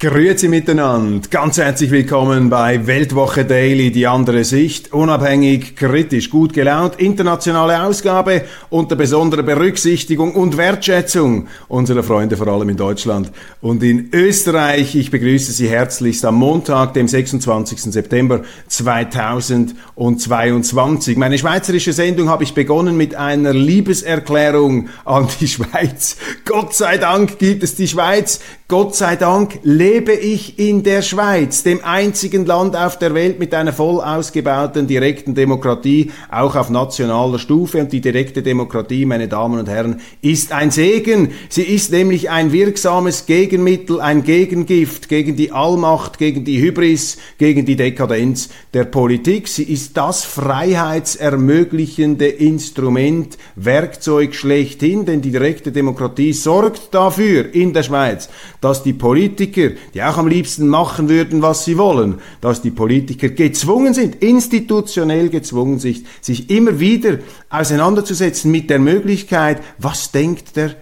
Grüezi miteinander, ganz herzlich willkommen bei Weltwoche Daily, die andere Sicht, unabhängig, kritisch, gut gelaunt, internationale Ausgabe unter besonderer Berücksichtigung und Wertschätzung unserer Freunde vor allem in Deutschland und in Österreich. Ich begrüße Sie herzlichst am Montag, dem 26. September 2022. Meine schweizerische Sendung habe ich begonnen mit einer Liebeserklärung an die Schweiz. Gott sei Dank gibt es die Schweiz, Gott sei Dank lebe ich in der Schweiz, dem einzigen Land auf der Welt mit einer voll ausgebauten direkten Demokratie, auch auf nationaler Stufe. Und die direkte Demokratie, meine Damen und Herren, ist ein Segen. Sie ist nämlich ein wirksames Gegenmittel, ein Gegengift gegen die Allmacht, gegen die Hybris, gegen die Dekadenz der Politik. Sie ist das freiheitsermöglichende Instrument, Werkzeug schlechthin, denn die direkte Demokratie sorgt dafür in der Schweiz, dass die Politiker, die auch am liebsten machen würden, was sie wollen, dass die Politiker gezwungen sind, institutionell gezwungen sich, sich immer wieder auseinanderzusetzen mit der Möglichkeit, was denkt der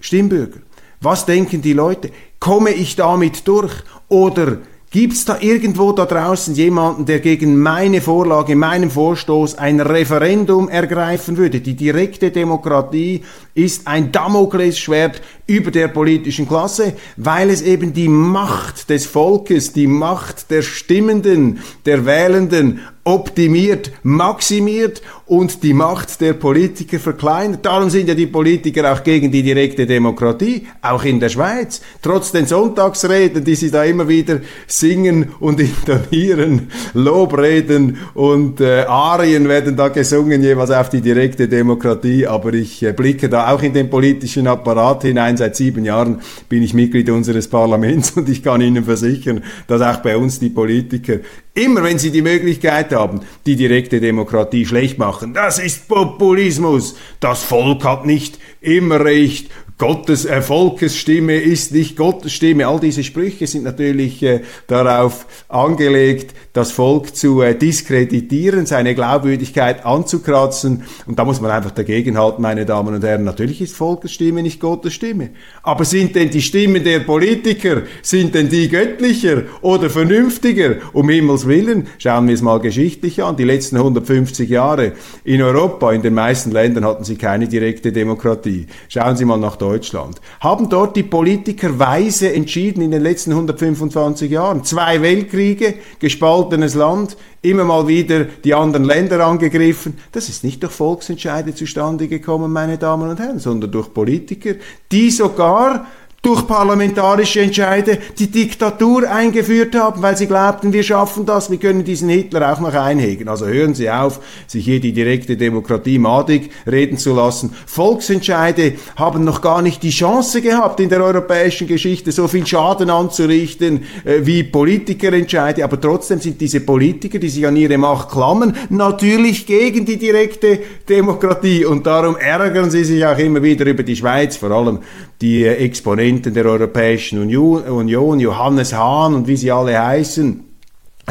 Stimmbürger? Was denken die Leute? Komme ich damit durch? Oder Gibt es da irgendwo da draußen jemanden, der gegen meine Vorlage, meinen Vorstoß ein Referendum ergreifen würde? Die direkte Demokratie ist ein Damoklesschwert über der politischen Klasse, weil es eben die Macht des Volkes, die Macht der Stimmenden, der Wählenden optimiert, maximiert und die Macht der Politiker verkleinert. Darum sind ja die Politiker auch gegen die direkte Demokratie, auch in der Schweiz. Trotz den Sonntagsreden, die sie da immer wieder singen und intonieren, Lobreden und äh, Arien werden da gesungen, jeweils auf die direkte Demokratie. Aber ich äh, blicke da auch in den politischen Apparat hinein. Seit sieben Jahren bin ich Mitglied unseres Parlaments und ich kann Ihnen versichern, dass auch bei uns die Politiker Immer wenn sie die Möglichkeit haben, die direkte Demokratie schlecht machen. Das ist Populismus. Das Volk hat nicht immer recht. Gottes äh, Volkesstimme ist nicht Gottes Stimme. All diese Sprüche sind natürlich äh, darauf angelegt, das Volk zu äh, diskreditieren, seine Glaubwürdigkeit anzukratzen. Und da muss man einfach dagegenhalten, meine Damen und Herren. Natürlich ist Volkesstimme nicht Gottes Stimme. Aber sind denn die Stimmen der Politiker, sind denn die göttlicher oder vernünftiger? Um Himmels Willen, schauen wir es mal geschichtlich an. Die letzten 150 Jahre in Europa, in den meisten Ländern hatten sie keine direkte Demokratie. Schauen Sie mal nach Deutschland. Haben dort die Politiker weise entschieden in den letzten 125 Jahren? Zwei Weltkriege, gespalten gespaltenes Land, immer mal wieder die anderen Länder angegriffen. Das ist nicht durch Volksentscheide zustande gekommen, meine Damen und Herren, sondern durch Politiker, die sogar durch parlamentarische Entscheide die Diktatur eingeführt haben, weil sie glaubten, wir schaffen das, wir können diesen Hitler auch noch einhegen. Also hören Sie auf, sich hier die direkte Demokratie madig reden zu lassen. Volksentscheide haben noch gar nicht die Chance gehabt, in der europäischen Geschichte so viel Schaden anzurichten äh, wie Politikerentscheide, aber trotzdem sind diese Politiker, die sich an ihre Macht klammern, natürlich gegen die direkte Demokratie und darum ärgern sie sich auch immer wieder über die Schweiz, vor allem die Exponenten der Europäischen Union, Johannes Hahn und wie sie alle heißen,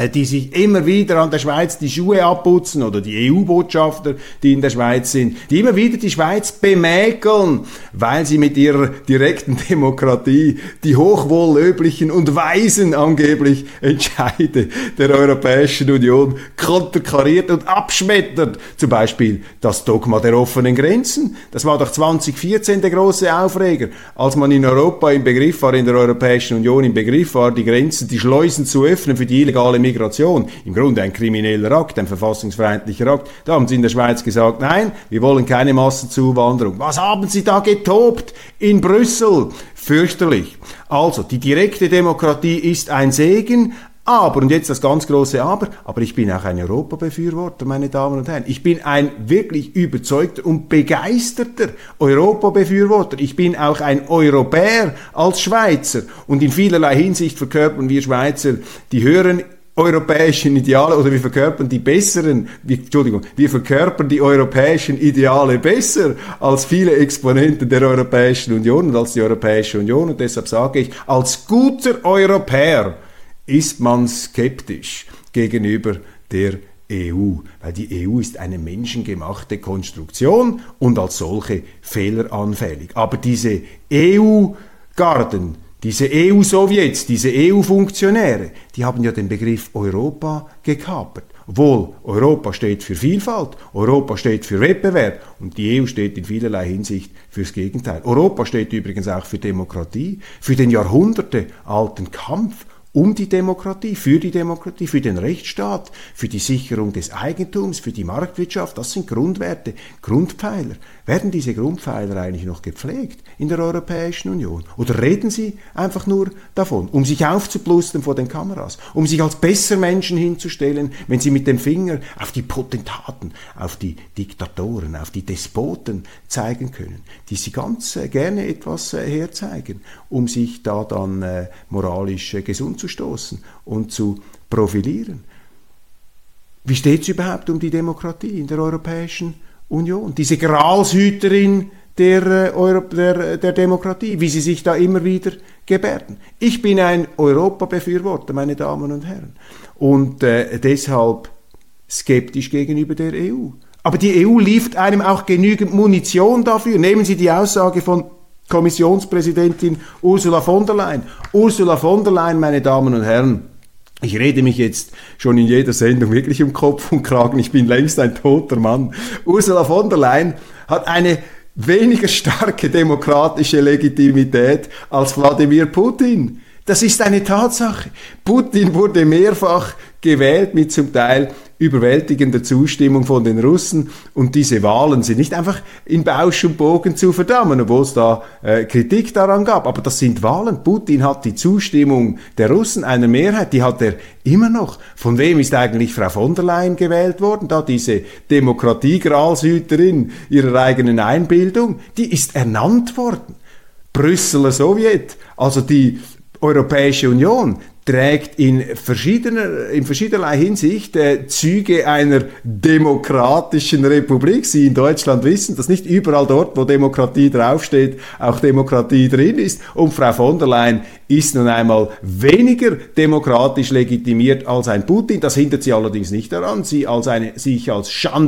die sich immer wieder an der Schweiz die Schuhe abputzen oder die EU-Botschafter, die in der Schweiz sind, die immer wieder die Schweiz bemäkeln, weil sie mit ihrer direkten Demokratie die hochwohllöblichen und weisen angeblich Entscheide der Europäischen Union konterkariert und abschmettert. Zum Beispiel das Dogma der offenen Grenzen. Das war doch 2014 der große Aufreger, als man in Europa im Begriff war, in der Europäischen Union im Begriff war, die Grenzen, die Schleusen zu öffnen für die illegale Migration, im Grunde ein krimineller Akt, ein verfassungsfeindlicher Akt. Da haben sie in der Schweiz gesagt, nein, wir wollen keine Massenzuwanderung. Was haben sie da getobt in Brüssel? Fürchterlich. Also, die direkte Demokratie ist ein Segen, aber, und jetzt das ganz große Aber, aber ich bin auch ein Europabefürworter, meine Damen und Herren. Ich bin ein wirklich überzeugter und begeisterter Europabefürworter. Ich bin auch ein Europäer als Schweizer. Und in vielerlei Hinsicht verkörpern wir Schweizer die höheren europäischen Ideale oder wir verkörpern die besseren, Entschuldigung, wir verkörpern die europäischen Ideale besser als viele Exponenten der Europäischen Union und als die Europäische Union. Und deshalb sage ich, als guter Europäer ist man skeptisch gegenüber der EU, weil die EU ist eine menschengemachte Konstruktion und als solche fehleranfällig. Aber diese EU-Garden, diese EU-Sowjets, diese EU-Funktionäre, die haben ja den Begriff Europa gekapert. Wohl, Europa steht für Vielfalt, Europa steht für Wettbewerb und die EU steht in vielerlei Hinsicht fürs Gegenteil. Europa steht übrigens auch für Demokratie, für den jahrhundertealten Kampf um die Demokratie, für die Demokratie, für den Rechtsstaat, für die Sicherung des Eigentums, für die Marktwirtschaft. Das sind Grundwerte, Grundpfeiler. Werden diese Grundpfeiler eigentlich noch gepflegt in der Europäischen Union? Oder reden sie einfach nur davon, um sich aufzuplustern vor den Kameras, um sich als besser Menschen hinzustellen, wenn sie mit dem Finger auf die Potentaten, auf die Diktatoren, auf die Despoten zeigen können, die sie ganz äh, gerne etwas äh, herzeigen, um sich da dann äh, moralisch gesund zu stoßen und zu profilieren. Wie steht es überhaupt um die Demokratie in der Europäischen Union? Diese Gralshüterin der, äh, der, der Demokratie, wie sie sich da immer wieder gebärden. Ich bin ein Europabefürworter, meine Damen und Herren, und äh, deshalb skeptisch gegenüber der EU. Aber die EU liefert einem auch genügend Munition dafür. Nehmen Sie die Aussage von Kommissionspräsidentin Ursula von der Leyen. Ursula von der Leyen, meine Damen und Herren, ich rede mich jetzt schon in jeder Sendung wirklich um Kopf und Kragen. Ich bin längst ein toter Mann. Ursula von der Leyen hat eine weniger starke demokratische Legitimität als Wladimir Putin. Das ist eine Tatsache. Putin wurde mehrfach gewählt mit zum Teil überwältigender Zustimmung von den Russen und diese Wahlen sind nicht einfach in Bausch und Bogen zu verdammen, obwohl es da äh, Kritik daran gab, aber das sind Wahlen. Putin hat die Zustimmung der Russen, einer Mehrheit, die hat er immer noch. Von wem ist eigentlich Frau von der Leyen gewählt worden? Da diese Demokratie-Gralshüterin ihrer eigenen Einbildung, die ist ernannt worden. Brüsseler Sowjet, also die Europäische Union, trägt in verschiedener, in verschiedenerlei Hinsicht äh, Züge einer demokratischen Republik. Sie in Deutschland wissen, dass nicht überall dort, wo Demokratie draufsteht, auch Demokratie drin ist. Und Frau von der Leyen ist nun einmal weniger demokratisch legitimiert als ein Putin. Das hindert sie allerdings nicht daran, sie als eine, sich als Jeanne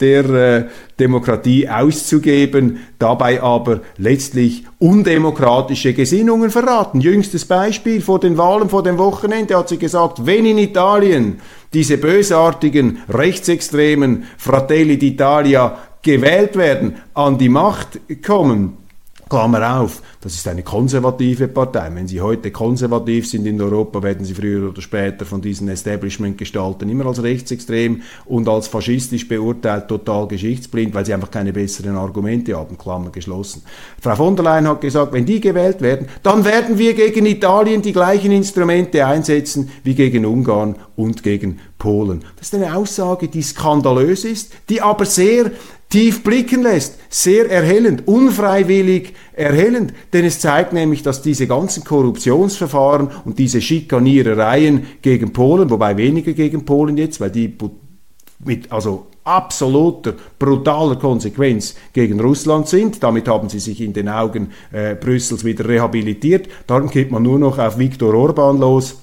der äh, Demokratie auszugeben, dabei aber letztlich undemokratische Gesinnungen verraten. Jüngstes Beispiel vor den Wahlen vor dem Wochenende hat sie gesagt, wenn in Italien diese bösartigen rechtsextremen Fratelli d'Italia gewählt werden, an die Macht kommen, Klammer auf, das ist eine konservative Partei. Wenn Sie heute konservativ sind in Europa, werden Sie früher oder später von diesen Establishment-Gestalten immer als rechtsextrem und als faschistisch beurteilt, total geschichtsblind, weil sie einfach keine besseren Argumente haben. Klammer geschlossen. Frau von der Leyen hat gesagt, wenn die gewählt werden, dann werden wir gegen Italien die gleichen Instrumente einsetzen wie gegen Ungarn und gegen Polen. Das ist eine Aussage, die skandalös ist, die aber sehr tief blicken lässt. Sehr erhellend, unfreiwillig erhellend, denn es zeigt nämlich, dass diese ganzen Korruptionsverfahren und diese Schikanierereien gegen Polen, wobei weniger gegen Polen jetzt, weil die mit also absoluter, brutaler Konsequenz gegen Russland sind. Damit haben sie sich in den Augen äh, Brüssels wieder rehabilitiert. Dann geht man nur noch auf Viktor Orban los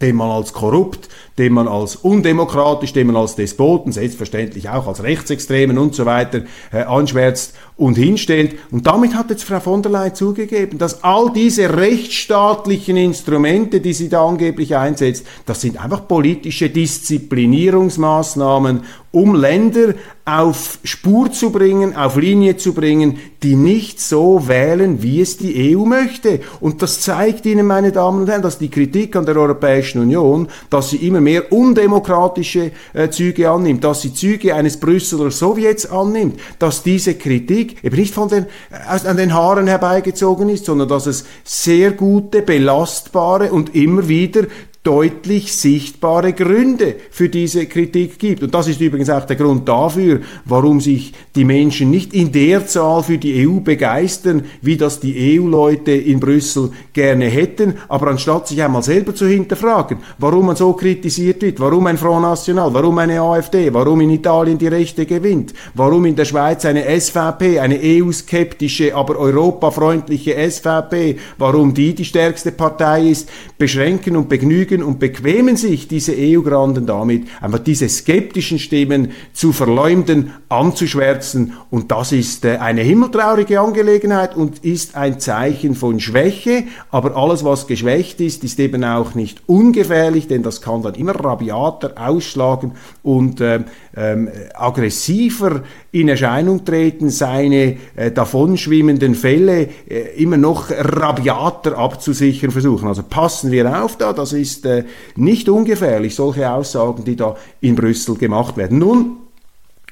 den man als korrupt, den man als undemokratisch, den man als Despoten, selbstverständlich auch als Rechtsextremen und so weiter äh, anschwärzt und hinstellt. Und damit hat jetzt Frau von der Leyen zugegeben, dass all diese rechtsstaatlichen Instrumente, die sie da angeblich einsetzt, das sind einfach politische Disziplinierungsmaßnahmen, um Länder auf Spur zu bringen, auf Linie zu bringen, die nicht so wählen, wie es die EU möchte. Und das zeigt Ihnen, meine Damen und Herren, dass die Kritik an der Europäischen Union, dass sie immer mehr undemokratische äh, Züge annimmt, dass sie Züge eines Brüsseler Sowjets annimmt, dass diese Kritik eben nicht von den, äh, an den Haaren herbeigezogen ist, sondern dass es sehr gute, belastbare und immer wieder deutlich sichtbare Gründe für diese Kritik gibt. Und das ist übrigens auch der Grund dafür, warum sich die Menschen nicht in der Zahl für die EU begeistern, wie das die EU-Leute in Brüssel gerne hätten, aber anstatt sich einmal selber zu hinterfragen, warum man so kritisiert wird, warum ein Front National, warum eine AfD, warum in Italien die Rechte gewinnt, warum in der Schweiz eine SVP, eine EU-skeptische, aber europafreundliche SVP, warum die die stärkste Partei ist, beschränken und begnügen begnügen und bequemen sich diese EU-Granden damit, einfach diese skeptischen Stimmen zu verleumden, anzuschwärzen. Und das ist äh, eine himmeltraurige Angelegenheit und ist ein Zeichen von Schwäche. Aber alles, was geschwächt ist, ist eben auch nicht ungefährlich, denn das kann dann immer rabiater ausschlagen und äh, ähm, aggressiver in Erscheinung treten, seine äh, davonschwimmenden Fälle äh, immer noch rabiater abzusichern versuchen. Also passen wir auf da, das ist äh, nicht ungefährlich, solche Aussagen, die da in Brüssel gemacht werden. Nun,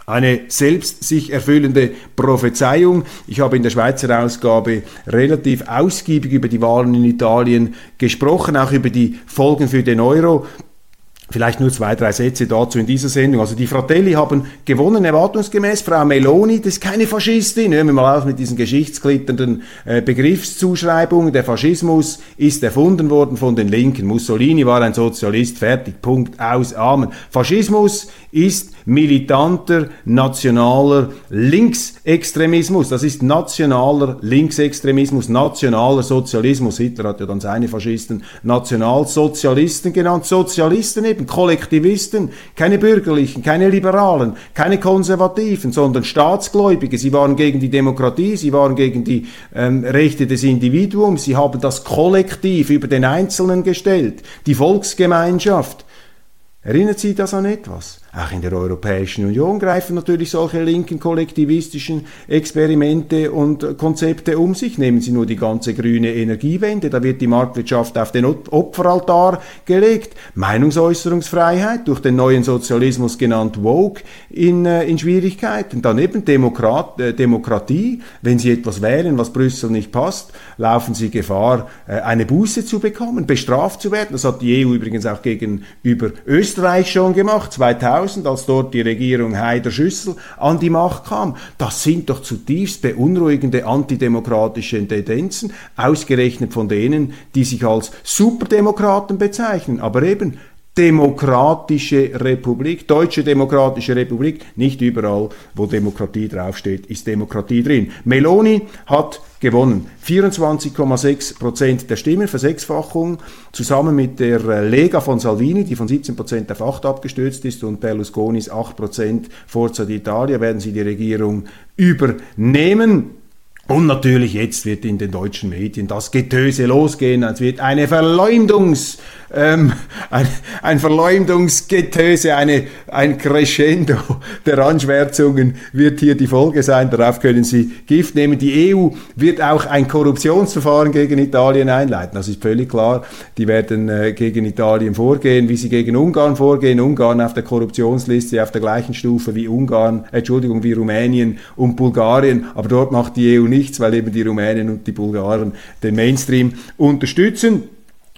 eine selbst sich erfüllende Prophezeiung. Ich habe in der Schweizer Ausgabe relativ ausgiebig über die Wahlen in Italien gesprochen, auch über die Folgen für den Euro. Vielleicht nur zwei, drei Sätze dazu in dieser Sendung. Also die Fratelli haben gewonnen, erwartungsgemäß. Frau Meloni, das ist keine Faschistin. Hören wir mal auf mit diesen geschichtsklitternden äh, Begriffszuschreibungen. Der Faschismus ist erfunden worden von den Linken. Mussolini war ein Sozialist. Fertig. Punkt. Aus. Amen. Faschismus ist militanter, nationaler Linksextremismus. Das ist nationaler Linksextremismus, nationaler Sozialismus. Hitler hat ja dann seine Faschisten Nationalsozialisten genannt. Sozialisten eben, Kollektivisten, keine Bürgerlichen, keine Liberalen, keine Konservativen, sondern Staatsgläubige. Sie waren gegen die Demokratie, sie waren gegen die ähm, Rechte des Individuums, sie haben das Kollektiv über den Einzelnen gestellt, die Volksgemeinschaft. Erinnert Sie das an etwas? Auch in der Europäischen Union greifen natürlich solche linken kollektivistischen Experimente und Konzepte um sich. Nehmen Sie nur die ganze grüne Energiewende, da wird die Marktwirtschaft auf den Opferaltar gelegt. Meinungsäußerungsfreiheit durch den neuen Sozialismus genannt Woke in, äh, in Schwierigkeiten. Daneben Demokrat, äh, Demokratie. Wenn Sie etwas wählen, was Brüssel nicht passt, laufen Sie Gefahr, äh, eine Buße zu bekommen, bestraft zu werden. Das hat die EU übrigens auch gegenüber Österreich schon gemacht, 2000 2000, als dort die Regierung Haider Schüssel an die Macht kam. Das sind doch zutiefst beunruhigende antidemokratische Tendenzen, ausgerechnet von denen, die sich als Superdemokraten bezeichnen. Aber eben Demokratische Republik, Deutsche Demokratische Republik, nicht überall, wo Demokratie draufsteht, ist Demokratie drin. Meloni hat gewonnen. 24,6 Prozent der Stimmen, Versechsfachung, zusammen mit der äh, Lega von Salvini, die von 17 Prozent auf 8 abgestürzt ist, und Berlusconis 8 Prozent, Forza d'Italia, werden sie die Regierung übernehmen. Und natürlich jetzt wird in den deutschen Medien das Getöse losgehen. Es wird eine Verleumdungs, ähm, ein, ein Verleumdungsgetöse, eine, ein Crescendo der Anschwärzungen wird hier die Folge sein. Darauf können Sie Gift nehmen. Die EU wird auch ein Korruptionsverfahren gegen Italien einleiten. Das ist völlig klar. Die werden äh, gegen Italien vorgehen, wie sie gegen Ungarn vorgehen. Ungarn auf der Korruptionsliste auf der gleichen Stufe wie Ungarn, Entschuldigung, wie Rumänien und Bulgarien. Aber dort macht die EU nichts, weil eben die Rumänen und die Bulgaren den Mainstream unterstützen.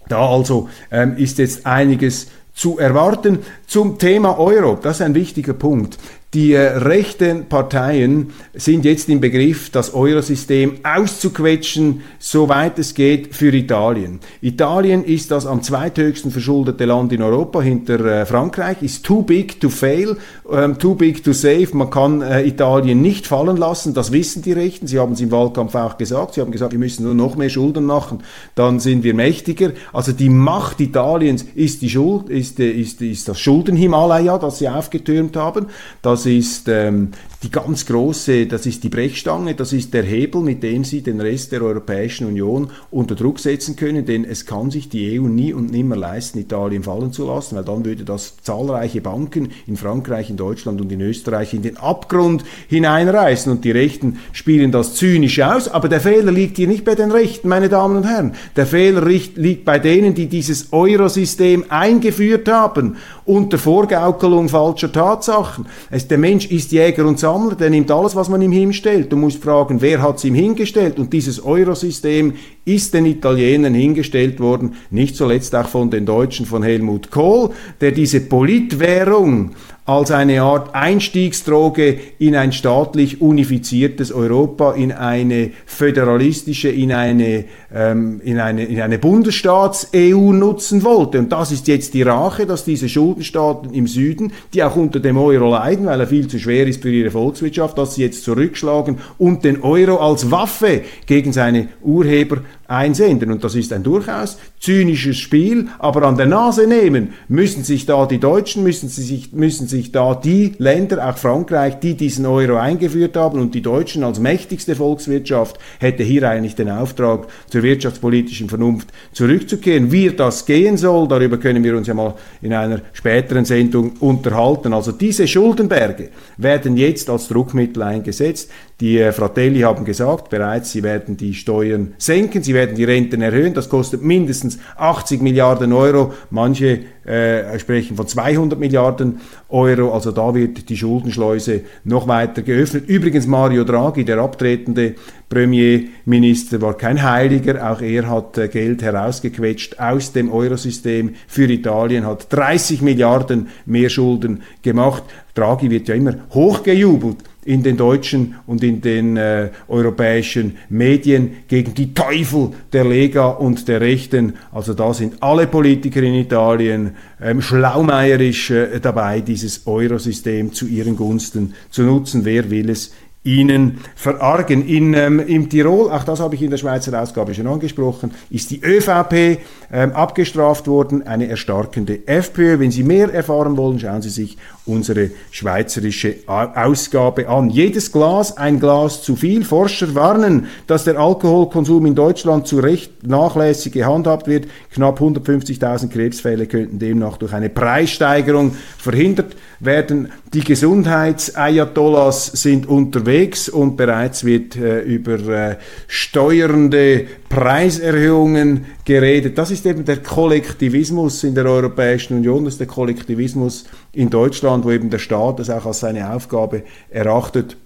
Da also ähm, ist jetzt einiges zu erwarten. Zum Thema Euro, das ist ein wichtiger Punkt. Die äh, rechten Parteien sind jetzt im Begriff, das Eurosystem auszuquetschen, soweit es geht, für Italien. Italien ist das am zweithöchsten verschuldete Land in Europa hinter äh, Frankreich, ist too big to fail, ähm, too big to save. Man kann äh, Italien nicht fallen lassen, das wissen die Rechten. Sie haben es im Wahlkampf auch gesagt. Sie haben gesagt, wir müssen nur noch mehr Schulden machen, dann sind wir mächtiger. Also die Macht Italiens ist, die Schuld, ist, ist, ist das Schuldenhimalaya, das sie aufgetürmt haben. Das ist ähm, die ganz große, das ist die Brechstange, das ist der Hebel, mit dem sie den Rest der Europäischen Union unter Druck setzen können, denn es kann sich die EU nie und nimmer leisten, Italien fallen zu lassen, weil dann würde das zahlreiche Banken in Frankreich, in Deutschland und in Österreich in den Abgrund hineinreißen und die Rechten spielen das zynisch aus, aber der Fehler liegt hier nicht bei den Rechten, meine Damen und Herren. Der Fehler liegt bei denen, die dieses Eurosystem eingeführt haben unter Vorgaukelung falscher Tatsachen. Es, der Mensch ist Jäger und Sammler, der nimmt alles, was man ihm hinstellt. Du musst fragen, wer hat es ihm hingestellt? Und dieses Eurosystem ist den Italienern hingestellt worden, nicht zuletzt auch von den Deutschen von Helmut Kohl, der diese Politwährung als eine Art Einstiegsdroge in ein staatlich unifiziertes Europa, in eine föderalistische, in eine, ähm, in eine, in eine Bundesstaats-EU nutzen wollte. Und das ist jetzt die Rache, dass diese Schuldenstaaten im Süden, die auch unter dem Euro leiden, weil er viel zu schwer ist für ihre Volkswirtschaft, dass sie jetzt zurückschlagen und den Euro als Waffe gegen seine Urheber einsenden. Und das ist ein durchaus zynisches Spiel, aber an der Nase nehmen müssen sich da die Deutschen, müssen, sie sich, müssen sich da die Länder, auch Frankreich, die diesen Euro eingeführt haben und die Deutschen als mächtigste Volkswirtschaft hätte hier eigentlich den Auftrag, zur wirtschaftspolitischen Vernunft zurückzukehren. Wie das gehen soll, darüber können wir uns ja mal in einer späteren Sendung unterhalten. Also diese Schuldenberge werden jetzt als Druckmittel eingesetzt. Die äh, Fratelli haben gesagt bereits, sie werden die Steuern senken, sie werden die Renten erhöhen. Das kostet mindestens 80 Milliarden Euro. Manche äh, sprechen von 200 Milliarden Euro. Also da wird die Schuldenschleuse noch weiter geöffnet. Übrigens Mario Draghi, der abtretende Premierminister, war kein Heiliger. Auch er hat äh, Geld herausgequetscht aus dem Eurosystem für Italien, hat 30 Milliarden mehr Schulden gemacht. Draghi wird ja immer hochgejubelt in den deutschen und in den äh, europäischen Medien gegen die Teufel der Lega und der Rechten. Also da sind alle Politiker in Italien ähm, schlaumeierisch äh, dabei, dieses Eurosystem zu ihren Gunsten zu nutzen. Wer will es ihnen verargen. In, ähm, Im Tirol, auch das habe ich in der Schweizer Ausgabe schon angesprochen, ist die ÖVP ähm, abgestraft worden, eine erstarkende FPÖ. Wenn Sie mehr erfahren wollen, schauen Sie sich unsere schweizerische Ausgabe an. Jedes Glas ein Glas zu viel. Forscher warnen, dass der Alkoholkonsum in Deutschland zu Recht nachlässig gehandhabt wird. Knapp 150.000 Krebsfälle könnten demnach durch eine Preissteigerung verhindert werden. Die Gesundheitsayatollahs sind unterwegs und bereits wird äh, über äh, steuernde Preiserhöhungen geredet. Das ist eben der Kollektivismus in der Europäischen Union, das ist der Kollektivismus in Deutschland, wo eben der Staat das auch als seine Aufgabe erachtet,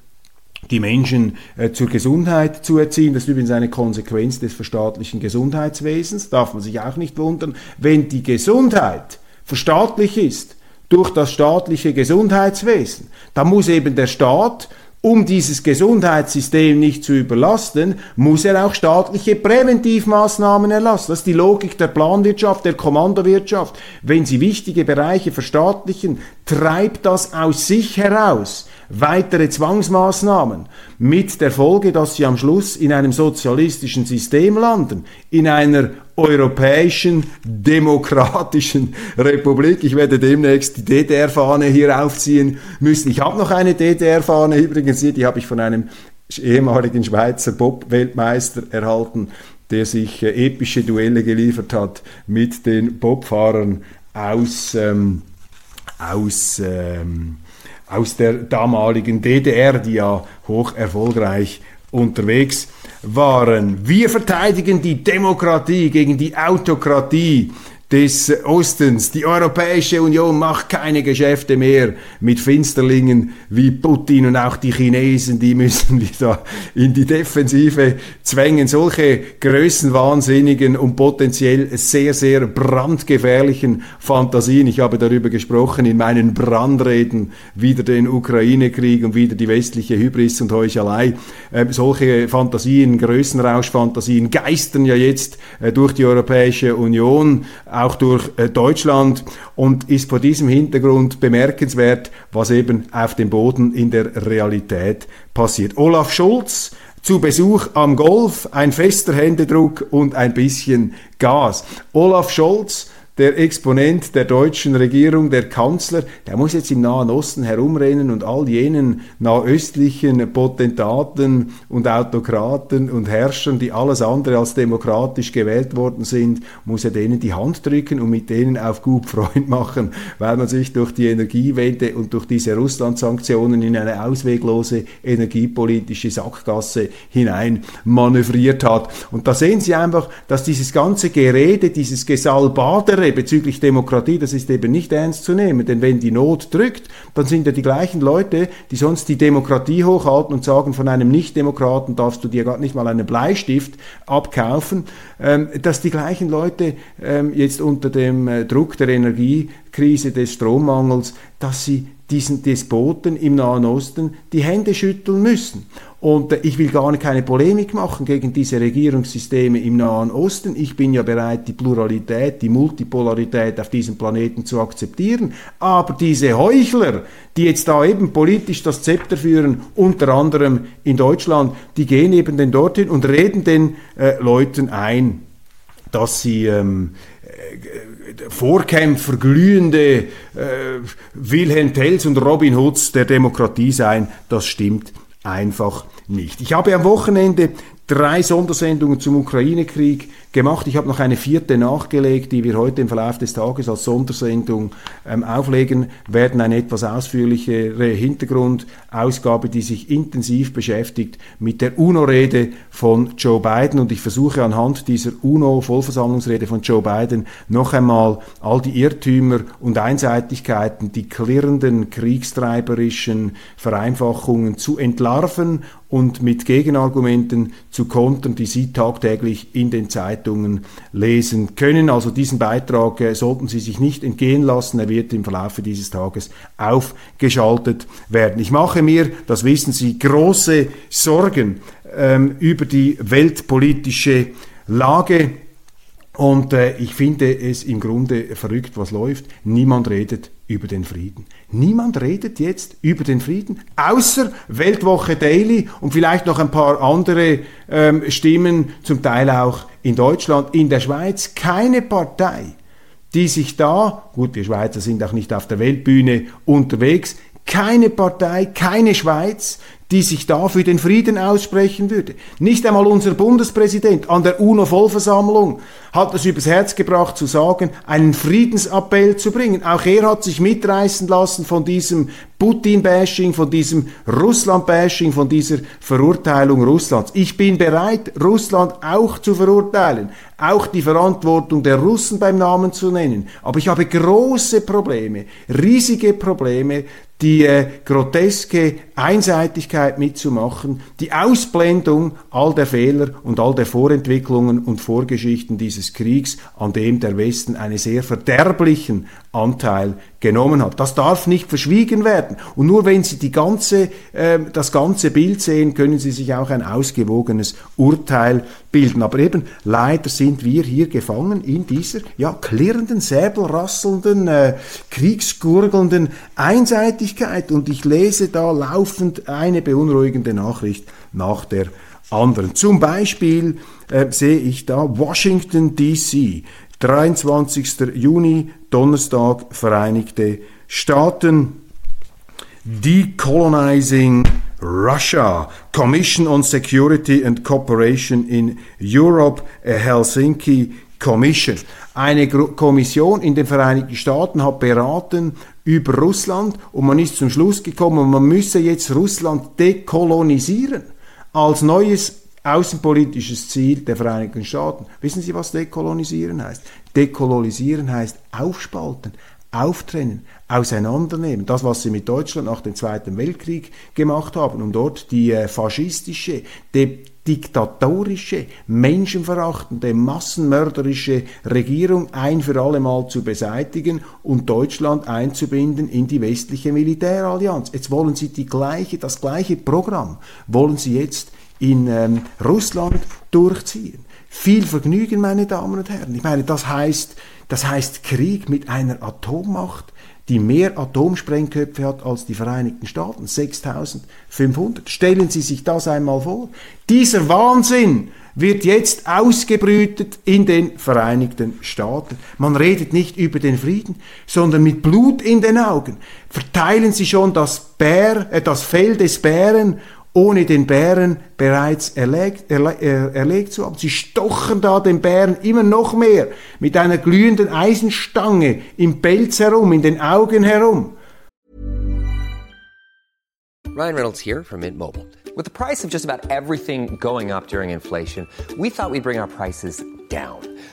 die Menschen äh, zur Gesundheit zu erziehen. Das ist übrigens eine Konsequenz des verstaatlichen Gesundheitswesens. Darf man sich auch nicht wundern. Wenn die Gesundheit verstaatlich ist, durch das staatliche Gesundheitswesen. Da muss eben der Staat um dieses Gesundheitssystem nicht zu überlasten, muss er auch staatliche Präventivmaßnahmen erlassen. Das ist die Logik der Planwirtschaft, der Kommandowirtschaft. Wenn Sie wichtige Bereiche verstaatlichen, treibt das aus sich heraus weitere Zwangsmaßnahmen mit der Folge, dass Sie am Schluss in einem sozialistischen System landen, in einer europäischen demokratischen Republik. Ich werde demnächst die DDR-Fahne hier aufziehen müssen. Ich habe noch eine DDR-Fahne übrigens hier, die habe ich von einem ehemaligen Schweizer Bob-Weltmeister erhalten, der sich äh, epische Duelle geliefert hat mit den Bobfahrern aus, ähm, aus, ähm, aus der damaligen DDR, die ja hoch erfolgreich unterwegs waren. Wir verteidigen die Demokratie gegen die Autokratie des Ostens. Die Europäische Union macht keine Geschäfte mehr mit Finsterlingen wie Putin und auch die Chinesen, die müssen wieder in die Defensive zwängen. Solche größenwahnsinnigen und potenziell sehr, sehr brandgefährlichen Fantasien. Ich habe darüber gesprochen in meinen Brandreden, wieder den Ukraine-Krieg und wieder die westliche Hybris und Heuchelei. Äh, solche Fantasien, Größenrauschfantasien geistern ja jetzt äh, durch die Europäische Union auch durch äh, Deutschland und ist vor diesem Hintergrund bemerkenswert, was eben auf dem Boden in der Realität passiert. Olaf Schulz zu Besuch am Golf, ein fester Händedruck und ein bisschen Gas. Olaf Scholz der Exponent der deutschen Regierung, der Kanzler, der muss jetzt im Nahen Osten herumrennen und all jenen nahöstlichen Potentaten und Autokraten und Herrschern, die alles andere als demokratisch gewählt worden sind, muss er denen die Hand drücken und mit denen auf gut Freund machen, weil man sich durch die Energiewende und durch diese Russland-Sanktionen in eine ausweglose energiepolitische Sackgasse hinein manövriert hat. Und da sehen Sie einfach, dass dieses ganze Gerede, dieses Gesalbadere, bezüglich Demokratie, das ist eben nicht ernst zu nehmen. Denn wenn die Not drückt, dann sind ja die gleichen Leute, die sonst die Demokratie hochhalten und sagen, von einem Nichtdemokraten darfst du dir gar nicht mal einen Bleistift abkaufen, ähm, dass die gleichen Leute ähm, jetzt unter dem äh, Druck der Energiekrise, des Strommangels, dass sie diesen Despoten im Nahen Osten die Hände schütteln müssen. Und äh, ich will gar keine Polemik machen gegen diese Regierungssysteme im Nahen Osten. Ich bin ja bereit, die Pluralität, die Multipolarität auf diesem Planeten zu akzeptieren. Aber diese Heuchler, die jetzt da eben politisch das Zepter führen, unter anderem in Deutschland, die gehen eben denn dorthin und reden den äh, Leuten ein, dass sie ähm, Vorkämpfer, glühende äh, Wilhelm Tells und Robin Hoods der Demokratie sein, das stimmt einfach nicht. Ich habe am Wochenende drei Sondersendungen zum Ukraine-Krieg gemacht. Ich habe noch eine vierte nachgelegt, die wir heute im Verlauf des Tages als Sondersendung ähm, auflegen werden. Eine etwas ausführlichere Hintergrundausgabe, die sich intensiv beschäftigt mit der UNO-Rede von Joe Biden. Und ich versuche anhand dieser UNO-Vollversammlungsrede von Joe Biden noch einmal all die Irrtümer und Einseitigkeiten, die klirrenden, kriegstreiberischen Vereinfachungen zu entlarven und mit Gegenargumenten zu kontern, die Sie tagtäglich in den Zeitungen lesen können. Also diesen Beitrag äh, sollten Sie sich nicht entgehen lassen. Er wird im Verlauf dieses Tages aufgeschaltet werden. Ich mache mir, das wissen Sie, große Sorgen ähm, über die weltpolitische Lage. Und äh, ich finde es im Grunde verrückt, was läuft. Niemand redet über den Frieden. Niemand redet jetzt über den Frieden, außer Weltwoche Daily und vielleicht noch ein paar andere ähm, Stimmen, zum Teil auch in Deutschland, in der Schweiz. Keine Partei, die sich da, gut, wir Schweizer sind auch nicht auf der Weltbühne unterwegs, keine Partei, keine Schweiz, die sich da für den Frieden aussprechen würde. Nicht einmal unser Bundespräsident an der UNO-Vollversammlung hat es übers Herz gebracht zu sagen, einen Friedensappell zu bringen. Auch er hat sich mitreißen lassen von diesem Putin-Bashing, von diesem Russland-Bashing, von dieser Verurteilung Russlands. Ich bin bereit, Russland auch zu verurteilen, auch die Verantwortung der Russen beim Namen zu nennen. Aber ich habe große Probleme, riesige Probleme, die äh, groteske Einseitigkeit mitzumachen, die Ausblendung all der Fehler und all der Vorentwicklungen und Vorgeschichten dieses Kriegs, an dem der Westen einen sehr verderblichen Anteil genommen hat. Das darf nicht verschwiegen werden. Und nur wenn Sie die ganze, äh, das ganze Bild sehen, können Sie sich auch ein ausgewogenes Urteil bilden. Aber eben, leider sind wir hier gefangen in dieser ja, klirrenden, säbelrasselnden, äh, kriegsgurgelnden Einseitigkeit. Und ich lese da laufend eine beunruhigende Nachricht nach der anderen. Zum Beispiel äh, sehe ich da Washington DC, 23. Juni, Donnerstag, Vereinigte Staaten. Decolonizing Russia, Commission on Security and Cooperation in Europe, a Helsinki Commission. Eine Kommission in den Vereinigten Staaten hat beraten über Russland und man ist zum Schluss gekommen, man müsse jetzt Russland dekolonisieren als neues außenpolitisches Ziel der Vereinigten Staaten. Wissen Sie, was dekolonisieren heißt? Dekolonisieren heißt aufspalten, auftrennen, auseinandernehmen. Das, was sie mit Deutschland nach dem Zweiten Weltkrieg gemacht haben, um dort die äh, faschistische, die diktatorische, menschenverachtende, massenmörderische Regierung ein für alle Mal zu beseitigen und Deutschland einzubinden in die westliche Militärallianz. Jetzt wollen sie die gleiche, das gleiche Programm, wollen sie jetzt in ähm, Russland durchziehen. Viel Vergnügen, meine Damen und Herren. Ich meine, das heißt, das heißt Krieg mit einer Atommacht, die mehr Atomsprengköpfe hat als die Vereinigten Staaten. 6500. Stellen Sie sich das einmal vor. Dieser Wahnsinn wird jetzt ausgebrütet in den Vereinigten Staaten. Man redet nicht über den Frieden, sondern mit Blut in den Augen verteilen sie schon das, Bär, äh, das Fell des Bären ohne den Bären bereits erlegt, erle, äh, erlegt zu haben. Sie stochen da den Bären immer noch mehr mit einer glühenden Eisenstange im Pelz herum, in den Augen herum. Ryan Reynolds here from Mint Mobile. With the price of just about everything going up during inflation, we thought we'd bring our prices down.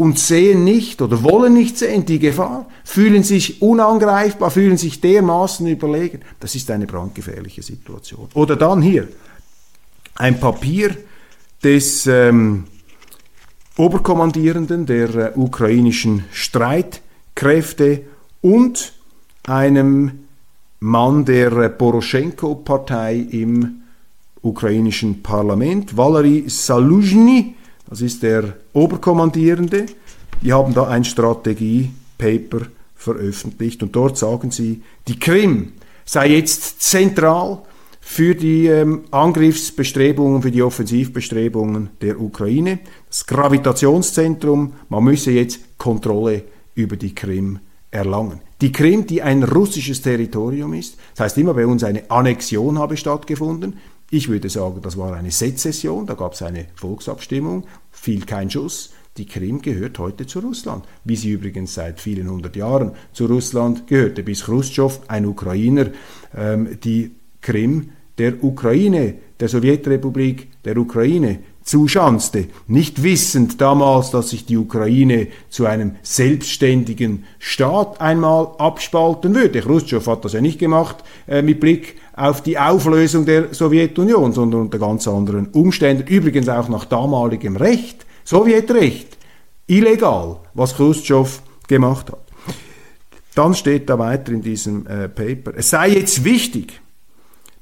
Und sehen nicht oder wollen nicht sehen die Gefahr, fühlen sich unangreifbar, fühlen sich dermaßen überlegen. Das ist eine brandgefährliche Situation. Oder dann hier ein Papier des ähm, Oberkommandierenden der äh, ukrainischen Streitkräfte und einem Mann der äh, Poroschenko-Partei im ukrainischen Parlament, Valery Saluzhny, das ist der Oberkommandierende. Die haben da ein Strategiepaper veröffentlicht und dort sagen sie, die Krim sei jetzt zentral für die ähm, Angriffsbestrebungen, für die Offensivbestrebungen der Ukraine. Das Gravitationszentrum, man müsse jetzt Kontrolle über die Krim erlangen. Die Krim, die ein russisches Territorium ist, das heißt immer bei uns eine Annexion habe stattgefunden. Ich würde sagen, das war eine Sezession, da gab es eine Volksabstimmung, fiel kein Schuss. Die Krim gehört heute zu Russland, wie sie übrigens seit vielen hundert Jahren zu Russland gehörte, bis Khrushchev, ein Ukrainer, ähm, die Krim der Ukraine, der Sowjetrepublik der Ukraine zuschanzte, nicht wissend damals, dass sich die Ukraine zu einem selbstständigen Staat einmal abspalten würde. Khrushchev hat das ja nicht gemacht äh, mit Blick auf die Auflösung der Sowjetunion, sondern unter ganz anderen Umständen, übrigens auch nach damaligem Recht, Sowjetrecht, illegal, was Khrushchev gemacht hat. Dann steht da weiter in diesem äh, Paper, es sei jetzt wichtig,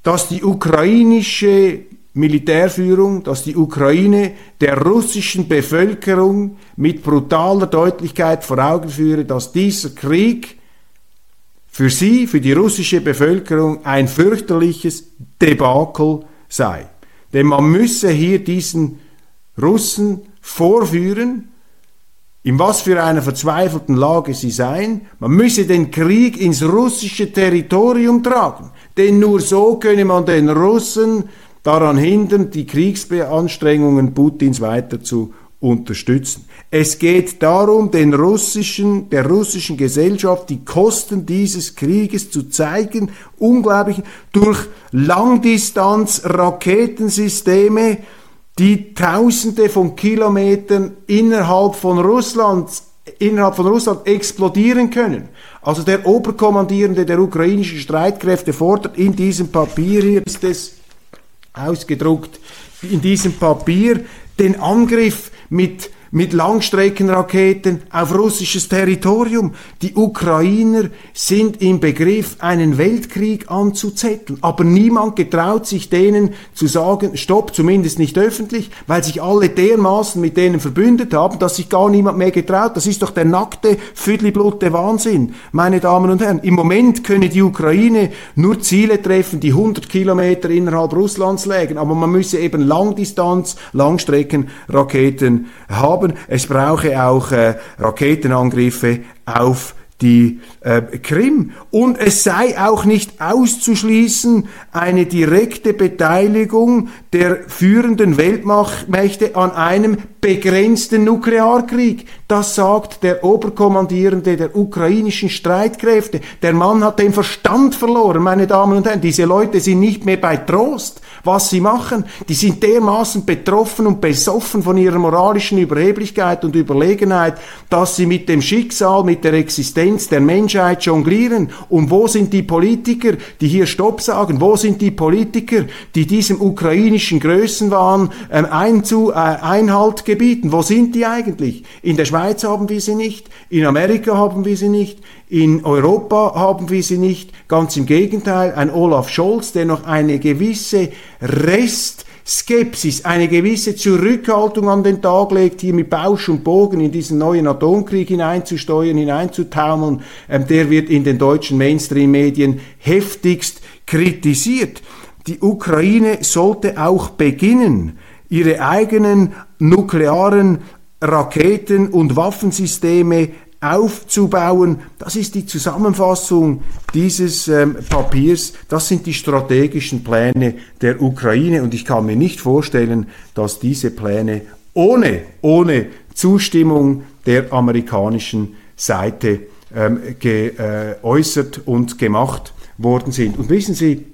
dass die ukrainische Militärführung, dass die Ukraine der russischen Bevölkerung mit brutaler Deutlichkeit vor Augen führe, dass dieser Krieg für sie, für die russische Bevölkerung ein fürchterliches Debakel sei. Denn man müsse hier diesen Russen vorführen, in was für einer verzweifelten Lage sie seien. Man müsse den Krieg ins russische Territorium tragen. Denn nur so könne man den Russen daran hindern, die Kriegsanstrengungen Putins weiter zu unterstützen. Es geht darum, den russischen, der russischen Gesellschaft die Kosten dieses Krieges zu zeigen, unglaublich, durch Langdistanz-Raketensysteme, die Tausende von Kilometern innerhalb von Russland, innerhalb von Russland explodieren können. Also der Oberkommandierende der ukrainischen Streitkräfte fordert in diesem Papier, hier ist es ausgedruckt, in diesem Papier. Den Angriff mit mit Langstreckenraketen auf russisches Territorium. Die Ukrainer sind im Begriff, einen Weltkrieg anzuzetteln. Aber niemand getraut sich denen zu sagen, stopp, zumindest nicht öffentlich, weil sich alle dermaßen mit denen verbündet haben, dass sich gar niemand mehr getraut. Das ist doch der nackte, füdliblute Wahnsinn, meine Damen und Herren. Im Moment könne die Ukraine nur Ziele treffen, die 100 Kilometer innerhalb Russlands lägen. Aber man müsse eben Langdistanz, Langstreckenraketen haben haben. Es brauche auch äh, Raketenangriffe auf die äh, Krim. Und es sei auch nicht auszuschließen eine direkte Beteiligung der führenden Weltmächte an einem begrenzten Nuklearkrieg. Das sagt der Oberkommandierende der ukrainischen Streitkräfte. Der Mann hat den Verstand verloren, meine Damen und Herren. Diese Leute sind nicht mehr bei Trost, was sie machen. Die sind dermaßen betroffen und besoffen von ihrer moralischen Überheblichkeit und Überlegenheit, dass sie mit dem Schicksal, mit der Existenz der Menschheit jonglieren. Und wo sind die Politiker, die hier Stopp sagen? Wo sind die Politiker, die diesem ukrainischen Größenwahn ähm, Einzu, äh, Einhalt gebieten? Wo sind die eigentlich? In der Schweiz haben wir sie nicht, in Amerika haben wir sie nicht, in Europa haben wir sie nicht. Ganz im Gegenteil, ein Olaf Scholz, der noch eine gewisse Rest Skepsis, eine gewisse Zurückhaltung an den Tag legt, hier mit Bausch und Bogen in diesen neuen Atomkrieg hineinzusteuern, hineinzutaumeln, ähm, der wird in den deutschen Mainstream-Medien heftigst kritisiert. Die Ukraine sollte auch beginnen, ihre eigenen nuklearen Raketen und Waffensysteme aufzubauen. Das ist die Zusammenfassung dieses ähm, Papiers. Das sind die strategischen Pläne der Ukraine und ich kann mir nicht vorstellen, dass diese Pläne ohne, ohne Zustimmung der amerikanischen Seite ähm, geäußert und gemacht worden sind. Und wissen Sie,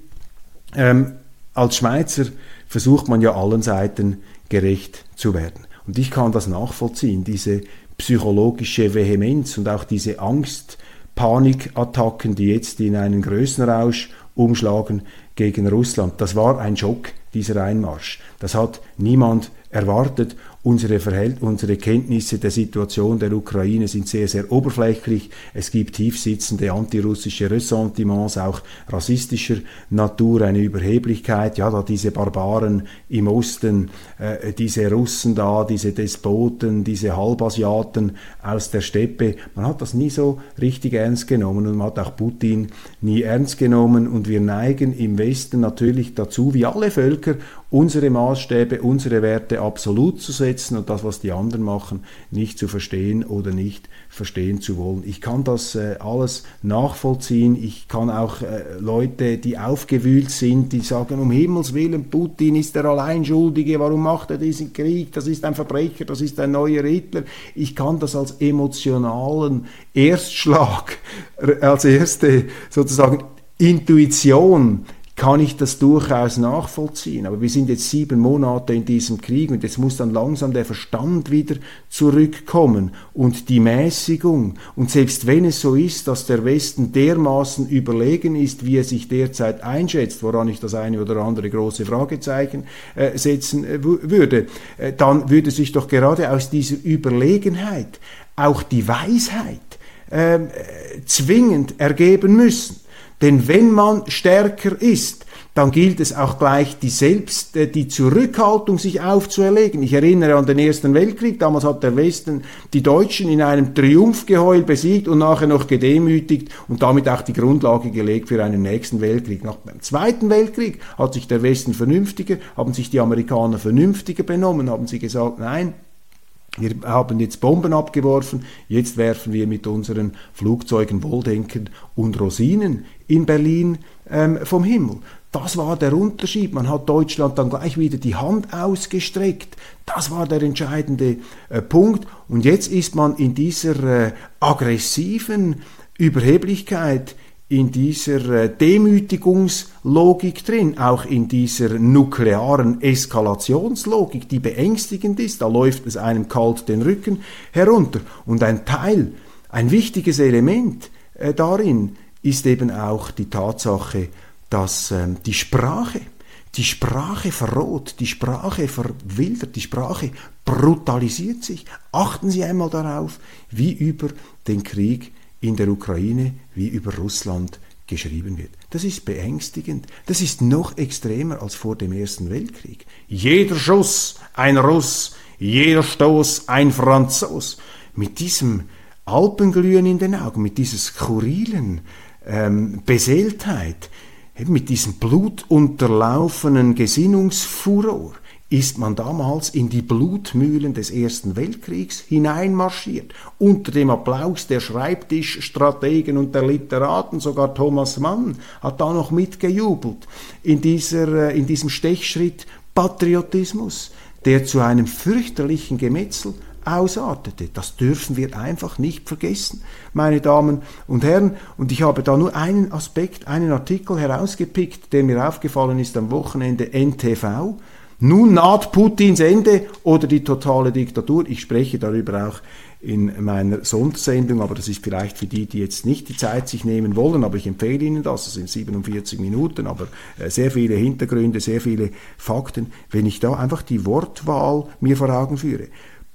ähm, als Schweizer versucht man ja allen Seiten gerecht zu werden. Und ich kann das nachvollziehen, diese psychologische Vehemenz und auch diese Angst, Panikattacken, die jetzt in einen Größenrausch umschlagen gegen Russland. Das war ein Schock, dieser Einmarsch. Das hat niemand erwartet Unsere, Verhält unsere Kenntnisse der Situation der Ukraine sind sehr, sehr oberflächlich. Es gibt tiefsitzende antirussische Ressentiments, auch rassistischer Natur, eine Überheblichkeit. Ja, da diese Barbaren im Osten, äh, diese Russen da, diese Despoten, diese Halbasiaten aus der Steppe. Man hat das nie so richtig ernst genommen und man hat auch Putin nie ernst genommen. Und wir neigen im Westen natürlich dazu, wie alle Völker, unsere Maßstäbe, unsere Werte absolut zu setzen und das, was die anderen machen, nicht zu verstehen oder nicht verstehen zu wollen. Ich kann das äh, alles nachvollziehen. Ich kann auch äh, Leute, die aufgewühlt sind, die sagen, um Himmels Willen, Putin ist der Alleinschuldige, warum macht er diesen Krieg? Das ist ein Verbrecher, das ist ein neuer Hitler. Ich kann das als emotionalen Erstschlag, als erste sozusagen Intuition kann ich das durchaus nachvollziehen. Aber wir sind jetzt sieben Monate in diesem Krieg und jetzt muss dann langsam der Verstand wieder zurückkommen und die Mäßigung. Und selbst wenn es so ist, dass der Westen dermaßen überlegen ist, wie er sich derzeit einschätzt, woran ich das eine oder andere große Fragezeichen äh, setzen äh, würde, äh, dann würde sich doch gerade aus dieser Überlegenheit auch die Weisheit ähm, äh, zwingend ergeben müssen. Denn wenn man stärker ist, dann gilt es auch gleich die Selbst, äh, die Zurückhaltung sich aufzuerlegen. Ich erinnere an den Ersten Weltkrieg. Damals hat der Westen die Deutschen in einem Triumphgeheul besiegt und nachher noch gedemütigt und damit auch die Grundlage gelegt für einen nächsten Weltkrieg. Nach dem Zweiten Weltkrieg hat sich der Westen vernünftiger, haben sich die Amerikaner vernünftiger benommen, haben sie gesagt, nein, wir haben jetzt Bomben abgeworfen, jetzt werfen wir mit unseren Flugzeugen Wohldenken und Rosinen in Berlin ähm, vom Himmel. Das war der Unterschied. Man hat Deutschland dann gleich wieder die Hand ausgestreckt. Das war der entscheidende äh, Punkt. Und jetzt ist man in dieser äh, aggressiven Überheblichkeit in dieser äh, Demütigungslogik drin, auch in dieser nuklearen Eskalationslogik, die beängstigend ist. Da läuft es einem kalt den Rücken herunter. Und ein Teil, ein wichtiges Element äh, darin ist eben auch die Tatsache, dass ähm, die Sprache, die Sprache verroht, die Sprache verwildert, die Sprache brutalisiert sich. Achten Sie einmal darauf, wie über den Krieg in der Ukraine wie über Russland geschrieben wird. Das ist beängstigend. Das ist noch extremer als vor dem Ersten Weltkrieg. Jeder Schuss ein Russ, jeder Stoß ein Franzos. Mit diesem Alpenglühen in den Augen, mit dieser skurrilen ähm, Beseeltheit, mit diesem blutunterlaufenen Gesinnungsfuror, ist man damals in die Blutmühlen des Ersten Weltkriegs hineinmarschiert. Unter dem Applaus der Schreibtischstrategen und der Literaten, sogar Thomas Mann hat da noch mitgejubelt in, dieser, äh, in diesem Stechschritt Patriotismus der zu einem fürchterlichen Gemetzel ausartete. Das dürfen wir einfach nicht vergessen, meine Damen und Herren. Und ich habe da nur einen Aspekt, einen Artikel herausgepickt, der mir aufgefallen ist am Wochenende NTV. Nun naht Putins Ende oder die totale Diktatur. Ich spreche darüber auch in meiner Sondersendung, aber das ist vielleicht für die, die jetzt nicht die Zeit sich nehmen wollen, aber ich empfehle Ihnen das, das sind 47 Minuten, aber äh, sehr viele Hintergründe, sehr viele Fakten, wenn ich da einfach die Wortwahl mir vor Augen führe.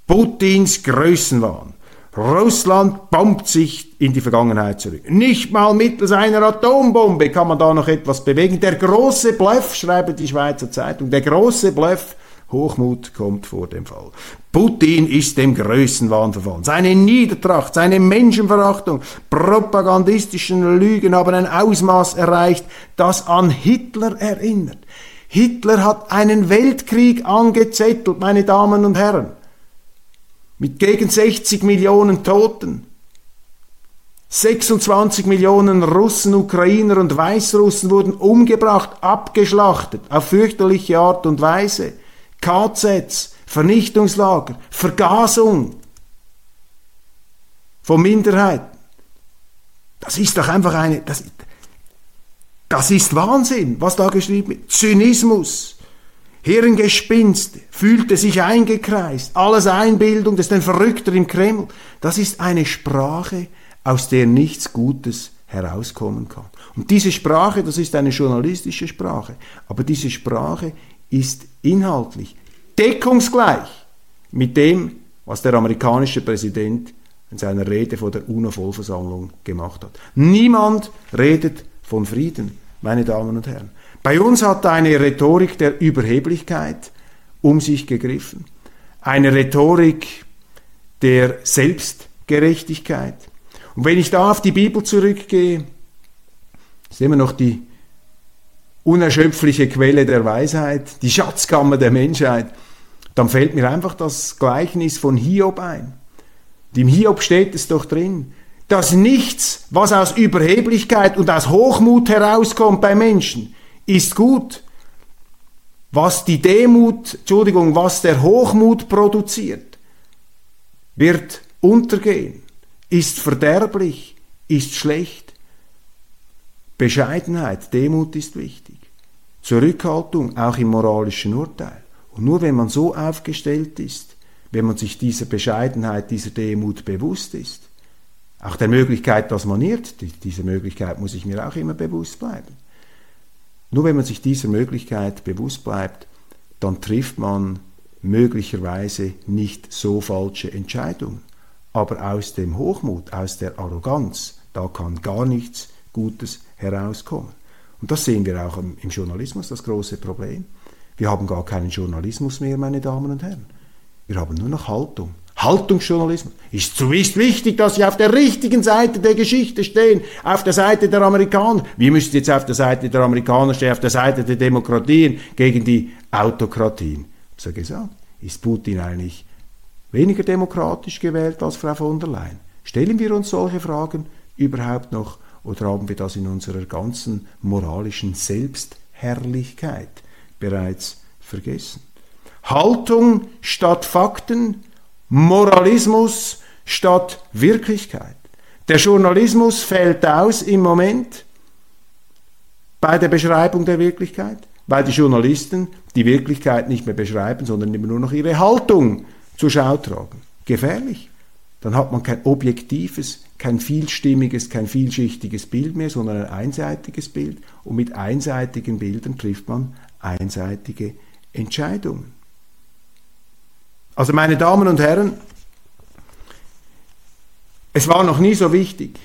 Putins Größenwahn. Russland bombt sich in die Vergangenheit zurück. Nicht mal mittels einer Atombombe kann man da noch etwas bewegen. Der große Bluff, schreibt die Schweizer Zeitung, der große Bluff, Hochmut kommt vor dem Fall. Putin ist dem Größenwahn verfallen. Seine Niedertracht, seine Menschenverachtung, propagandistischen Lügen haben ein Ausmaß erreicht, das an Hitler erinnert. Hitler hat einen Weltkrieg angezettelt, meine Damen und Herren mit gegen 60 Millionen Toten. 26 Millionen Russen, Ukrainer und Weißrussen wurden umgebracht, abgeschlachtet, auf fürchterliche Art und Weise. KZs, Vernichtungslager, Vergasung von Minderheiten. Das ist doch einfach eine, das, das ist Wahnsinn, was da geschrieben wird. Zynismus, Hirngespinst, fühlte sich eingekreist, alles Einbildung, das ist ein Verrückter im Kreml. Das ist eine Sprache, aus der nichts Gutes herauskommen kann. Und diese Sprache, das ist eine journalistische Sprache, aber diese Sprache ist inhaltlich deckungsgleich mit dem, was der amerikanische Präsident in seiner Rede vor der UNO-Vollversammlung gemacht hat. Niemand redet von Frieden, meine Damen und Herren. Bei uns hat eine Rhetorik der Überheblichkeit um sich gegriffen. Eine Rhetorik der Selbstgerechtigkeit. Und wenn ich da auf die Bibel zurückgehe, ist immer noch die unerschöpfliche Quelle der Weisheit, die Schatzkammer der Menschheit, dann fällt mir einfach das Gleichnis von Hiob ein. Im Hiob steht es doch drin, dass nichts, was aus Überheblichkeit und aus Hochmut herauskommt bei Menschen, ist gut. Was die Demut, Entschuldigung, was der Hochmut produziert, wird untergehen, ist verderblich, ist schlecht. Bescheidenheit, Demut ist wichtig. Zurückhaltung, auch im moralischen Urteil. Und nur wenn man so aufgestellt ist, wenn man sich dieser Bescheidenheit, dieser Demut bewusst ist, auch der Möglichkeit, dass man irrt, diese Möglichkeit muss ich mir auch immer bewusst bleiben. Nur wenn man sich dieser Möglichkeit bewusst bleibt, dann trifft man möglicherweise nicht so falsche Entscheidungen. Aber aus dem Hochmut, aus der Arroganz, da kann gar nichts Gutes herauskommen. Und das sehen wir auch im Journalismus, das große Problem. Wir haben gar keinen Journalismus mehr, meine Damen und Herren. Wir haben nur noch Haltung. Haltungsjournalismus. Ist ist wichtig, dass Sie auf der richtigen Seite der Geschichte stehen, auf der Seite der Amerikaner. Wir müssen jetzt auf der Seite der Amerikaner stehen, auf der Seite der Demokratien gegen die Autokratien. So gesagt, ist Putin eigentlich weniger demokratisch gewählt als Frau von der Leyen? Stellen wir uns solche Fragen überhaupt noch oder haben wir das in unserer ganzen moralischen Selbstherrlichkeit bereits vergessen? Haltung statt Fakten Moralismus statt Wirklichkeit. Der Journalismus fällt aus im Moment bei der Beschreibung der Wirklichkeit, weil die Journalisten die Wirklichkeit nicht mehr beschreiben, sondern immer nur noch ihre Haltung zur Schau tragen. Gefährlich. Dann hat man kein objektives, kein vielstimmiges, kein vielschichtiges Bild mehr, sondern ein einseitiges Bild. Und mit einseitigen Bildern trifft man einseitige Entscheidungen. Also meine Damen und Herren, es war noch nie so wichtig,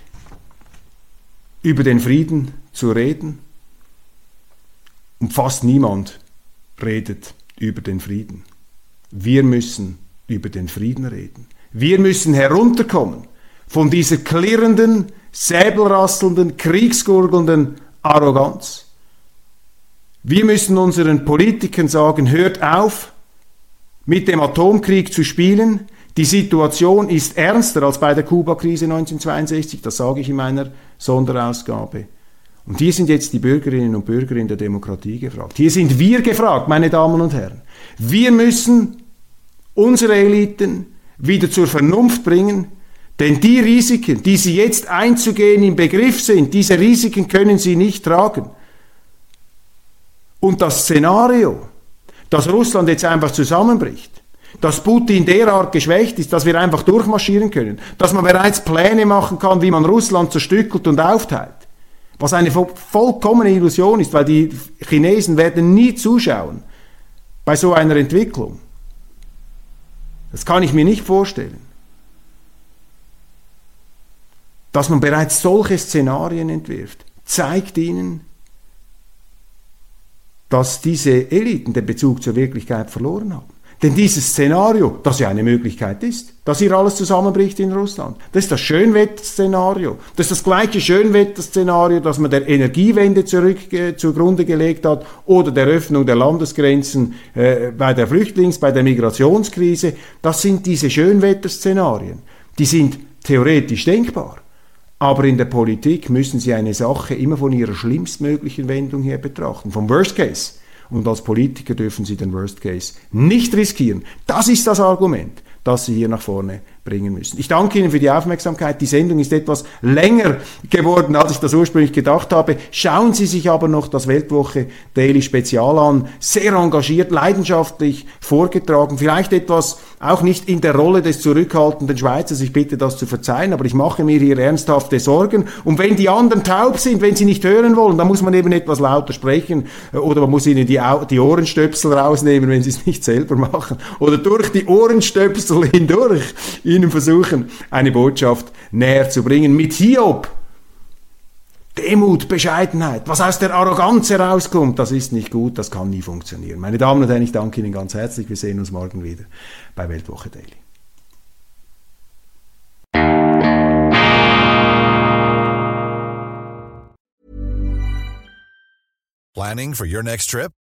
über den Frieden zu reden. Und fast niemand redet über den Frieden. Wir müssen über den Frieden reden. Wir müssen herunterkommen von dieser klirrenden, säbelrasselnden, kriegsgurgelnden Arroganz. Wir müssen unseren Politikern sagen, hört auf, mit dem Atomkrieg zu spielen. Die Situation ist ernster als bei der Kuba-Krise 1962, das sage ich in meiner Sonderausgabe. Und hier sind jetzt die Bürgerinnen und Bürger in der Demokratie gefragt. Hier sind wir gefragt, meine Damen und Herren. Wir müssen unsere Eliten wieder zur Vernunft bringen, denn die Risiken, die sie jetzt einzugehen im Begriff sind, diese Risiken können sie nicht tragen. Und das Szenario, dass Russland jetzt einfach zusammenbricht, dass Putin derart geschwächt ist, dass wir einfach durchmarschieren können, dass man bereits Pläne machen kann, wie man Russland zerstückelt und aufteilt. Was eine vollkommene Illusion ist, weil die Chinesen werden nie zuschauen bei so einer Entwicklung. Das kann ich mir nicht vorstellen. Dass man bereits solche Szenarien entwirft, zeigt ihnen, dass diese Eliten den Bezug zur Wirklichkeit verloren haben. Denn dieses Szenario, das ja eine Möglichkeit ist, dass hier alles zusammenbricht in Russland, das ist das Schönwetterszenario. Das ist das gleiche Schönwetterszenario, das man der Energiewende zurück, äh, zugrunde gelegt hat oder der Öffnung der Landesgrenzen äh, bei der Flüchtlings-, bei der Migrationskrise. Das sind diese Schönwetterszenarien. Die sind theoretisch denkbar. Aber in der Politik müssen Sie eine Sache immer von ihrer schlimmstmöglichen Wendung her betrachten, vom Worst Case. Und als Politiker dürfen Sie den Worst Case nicht riskieren. Das ist das Argument, das Sie hier nach vorne bringen müssen. Ich danke Ihnen für die Aufmerksamkeit. Die Sendung ist etwas länger geworden, als ich das ursprünglich gedacht habe. Schauen Sie sich aber noch das Weltwoche Daily Spezial an. Sehr engagiert, leidenschaftlich vorgetragen. Vielleicht etwas auch nicht in der Rolle des zurückhaltenden Schweizers. Ich bitte das zu verzeihen, aber ich mache mir hier ernsthafte Sorgen. Und wenn die anderen taub sind, wenn sie nicht hören wollen, dann muss man eben etwas lauter sprechen oder man muss ihnen die, die Ohrenstöpsel rausnehmen, wenn sie es nicht selber machen. Oder durch die Ohrenstöpsel hindurch ihnen versuchen, eine Botschaft näher zu bringen. Mit Hiob. Demut, Bescheidenheit, was aus der Arroganz herauskommt, das ist nicht gut, das kann nie funktionieren. Meine Damen und Herren, ich danke Ihnen ganz herzlich. Wir sehen uns morgen wieder bei Weltwoche Daily. Planning for your next trip?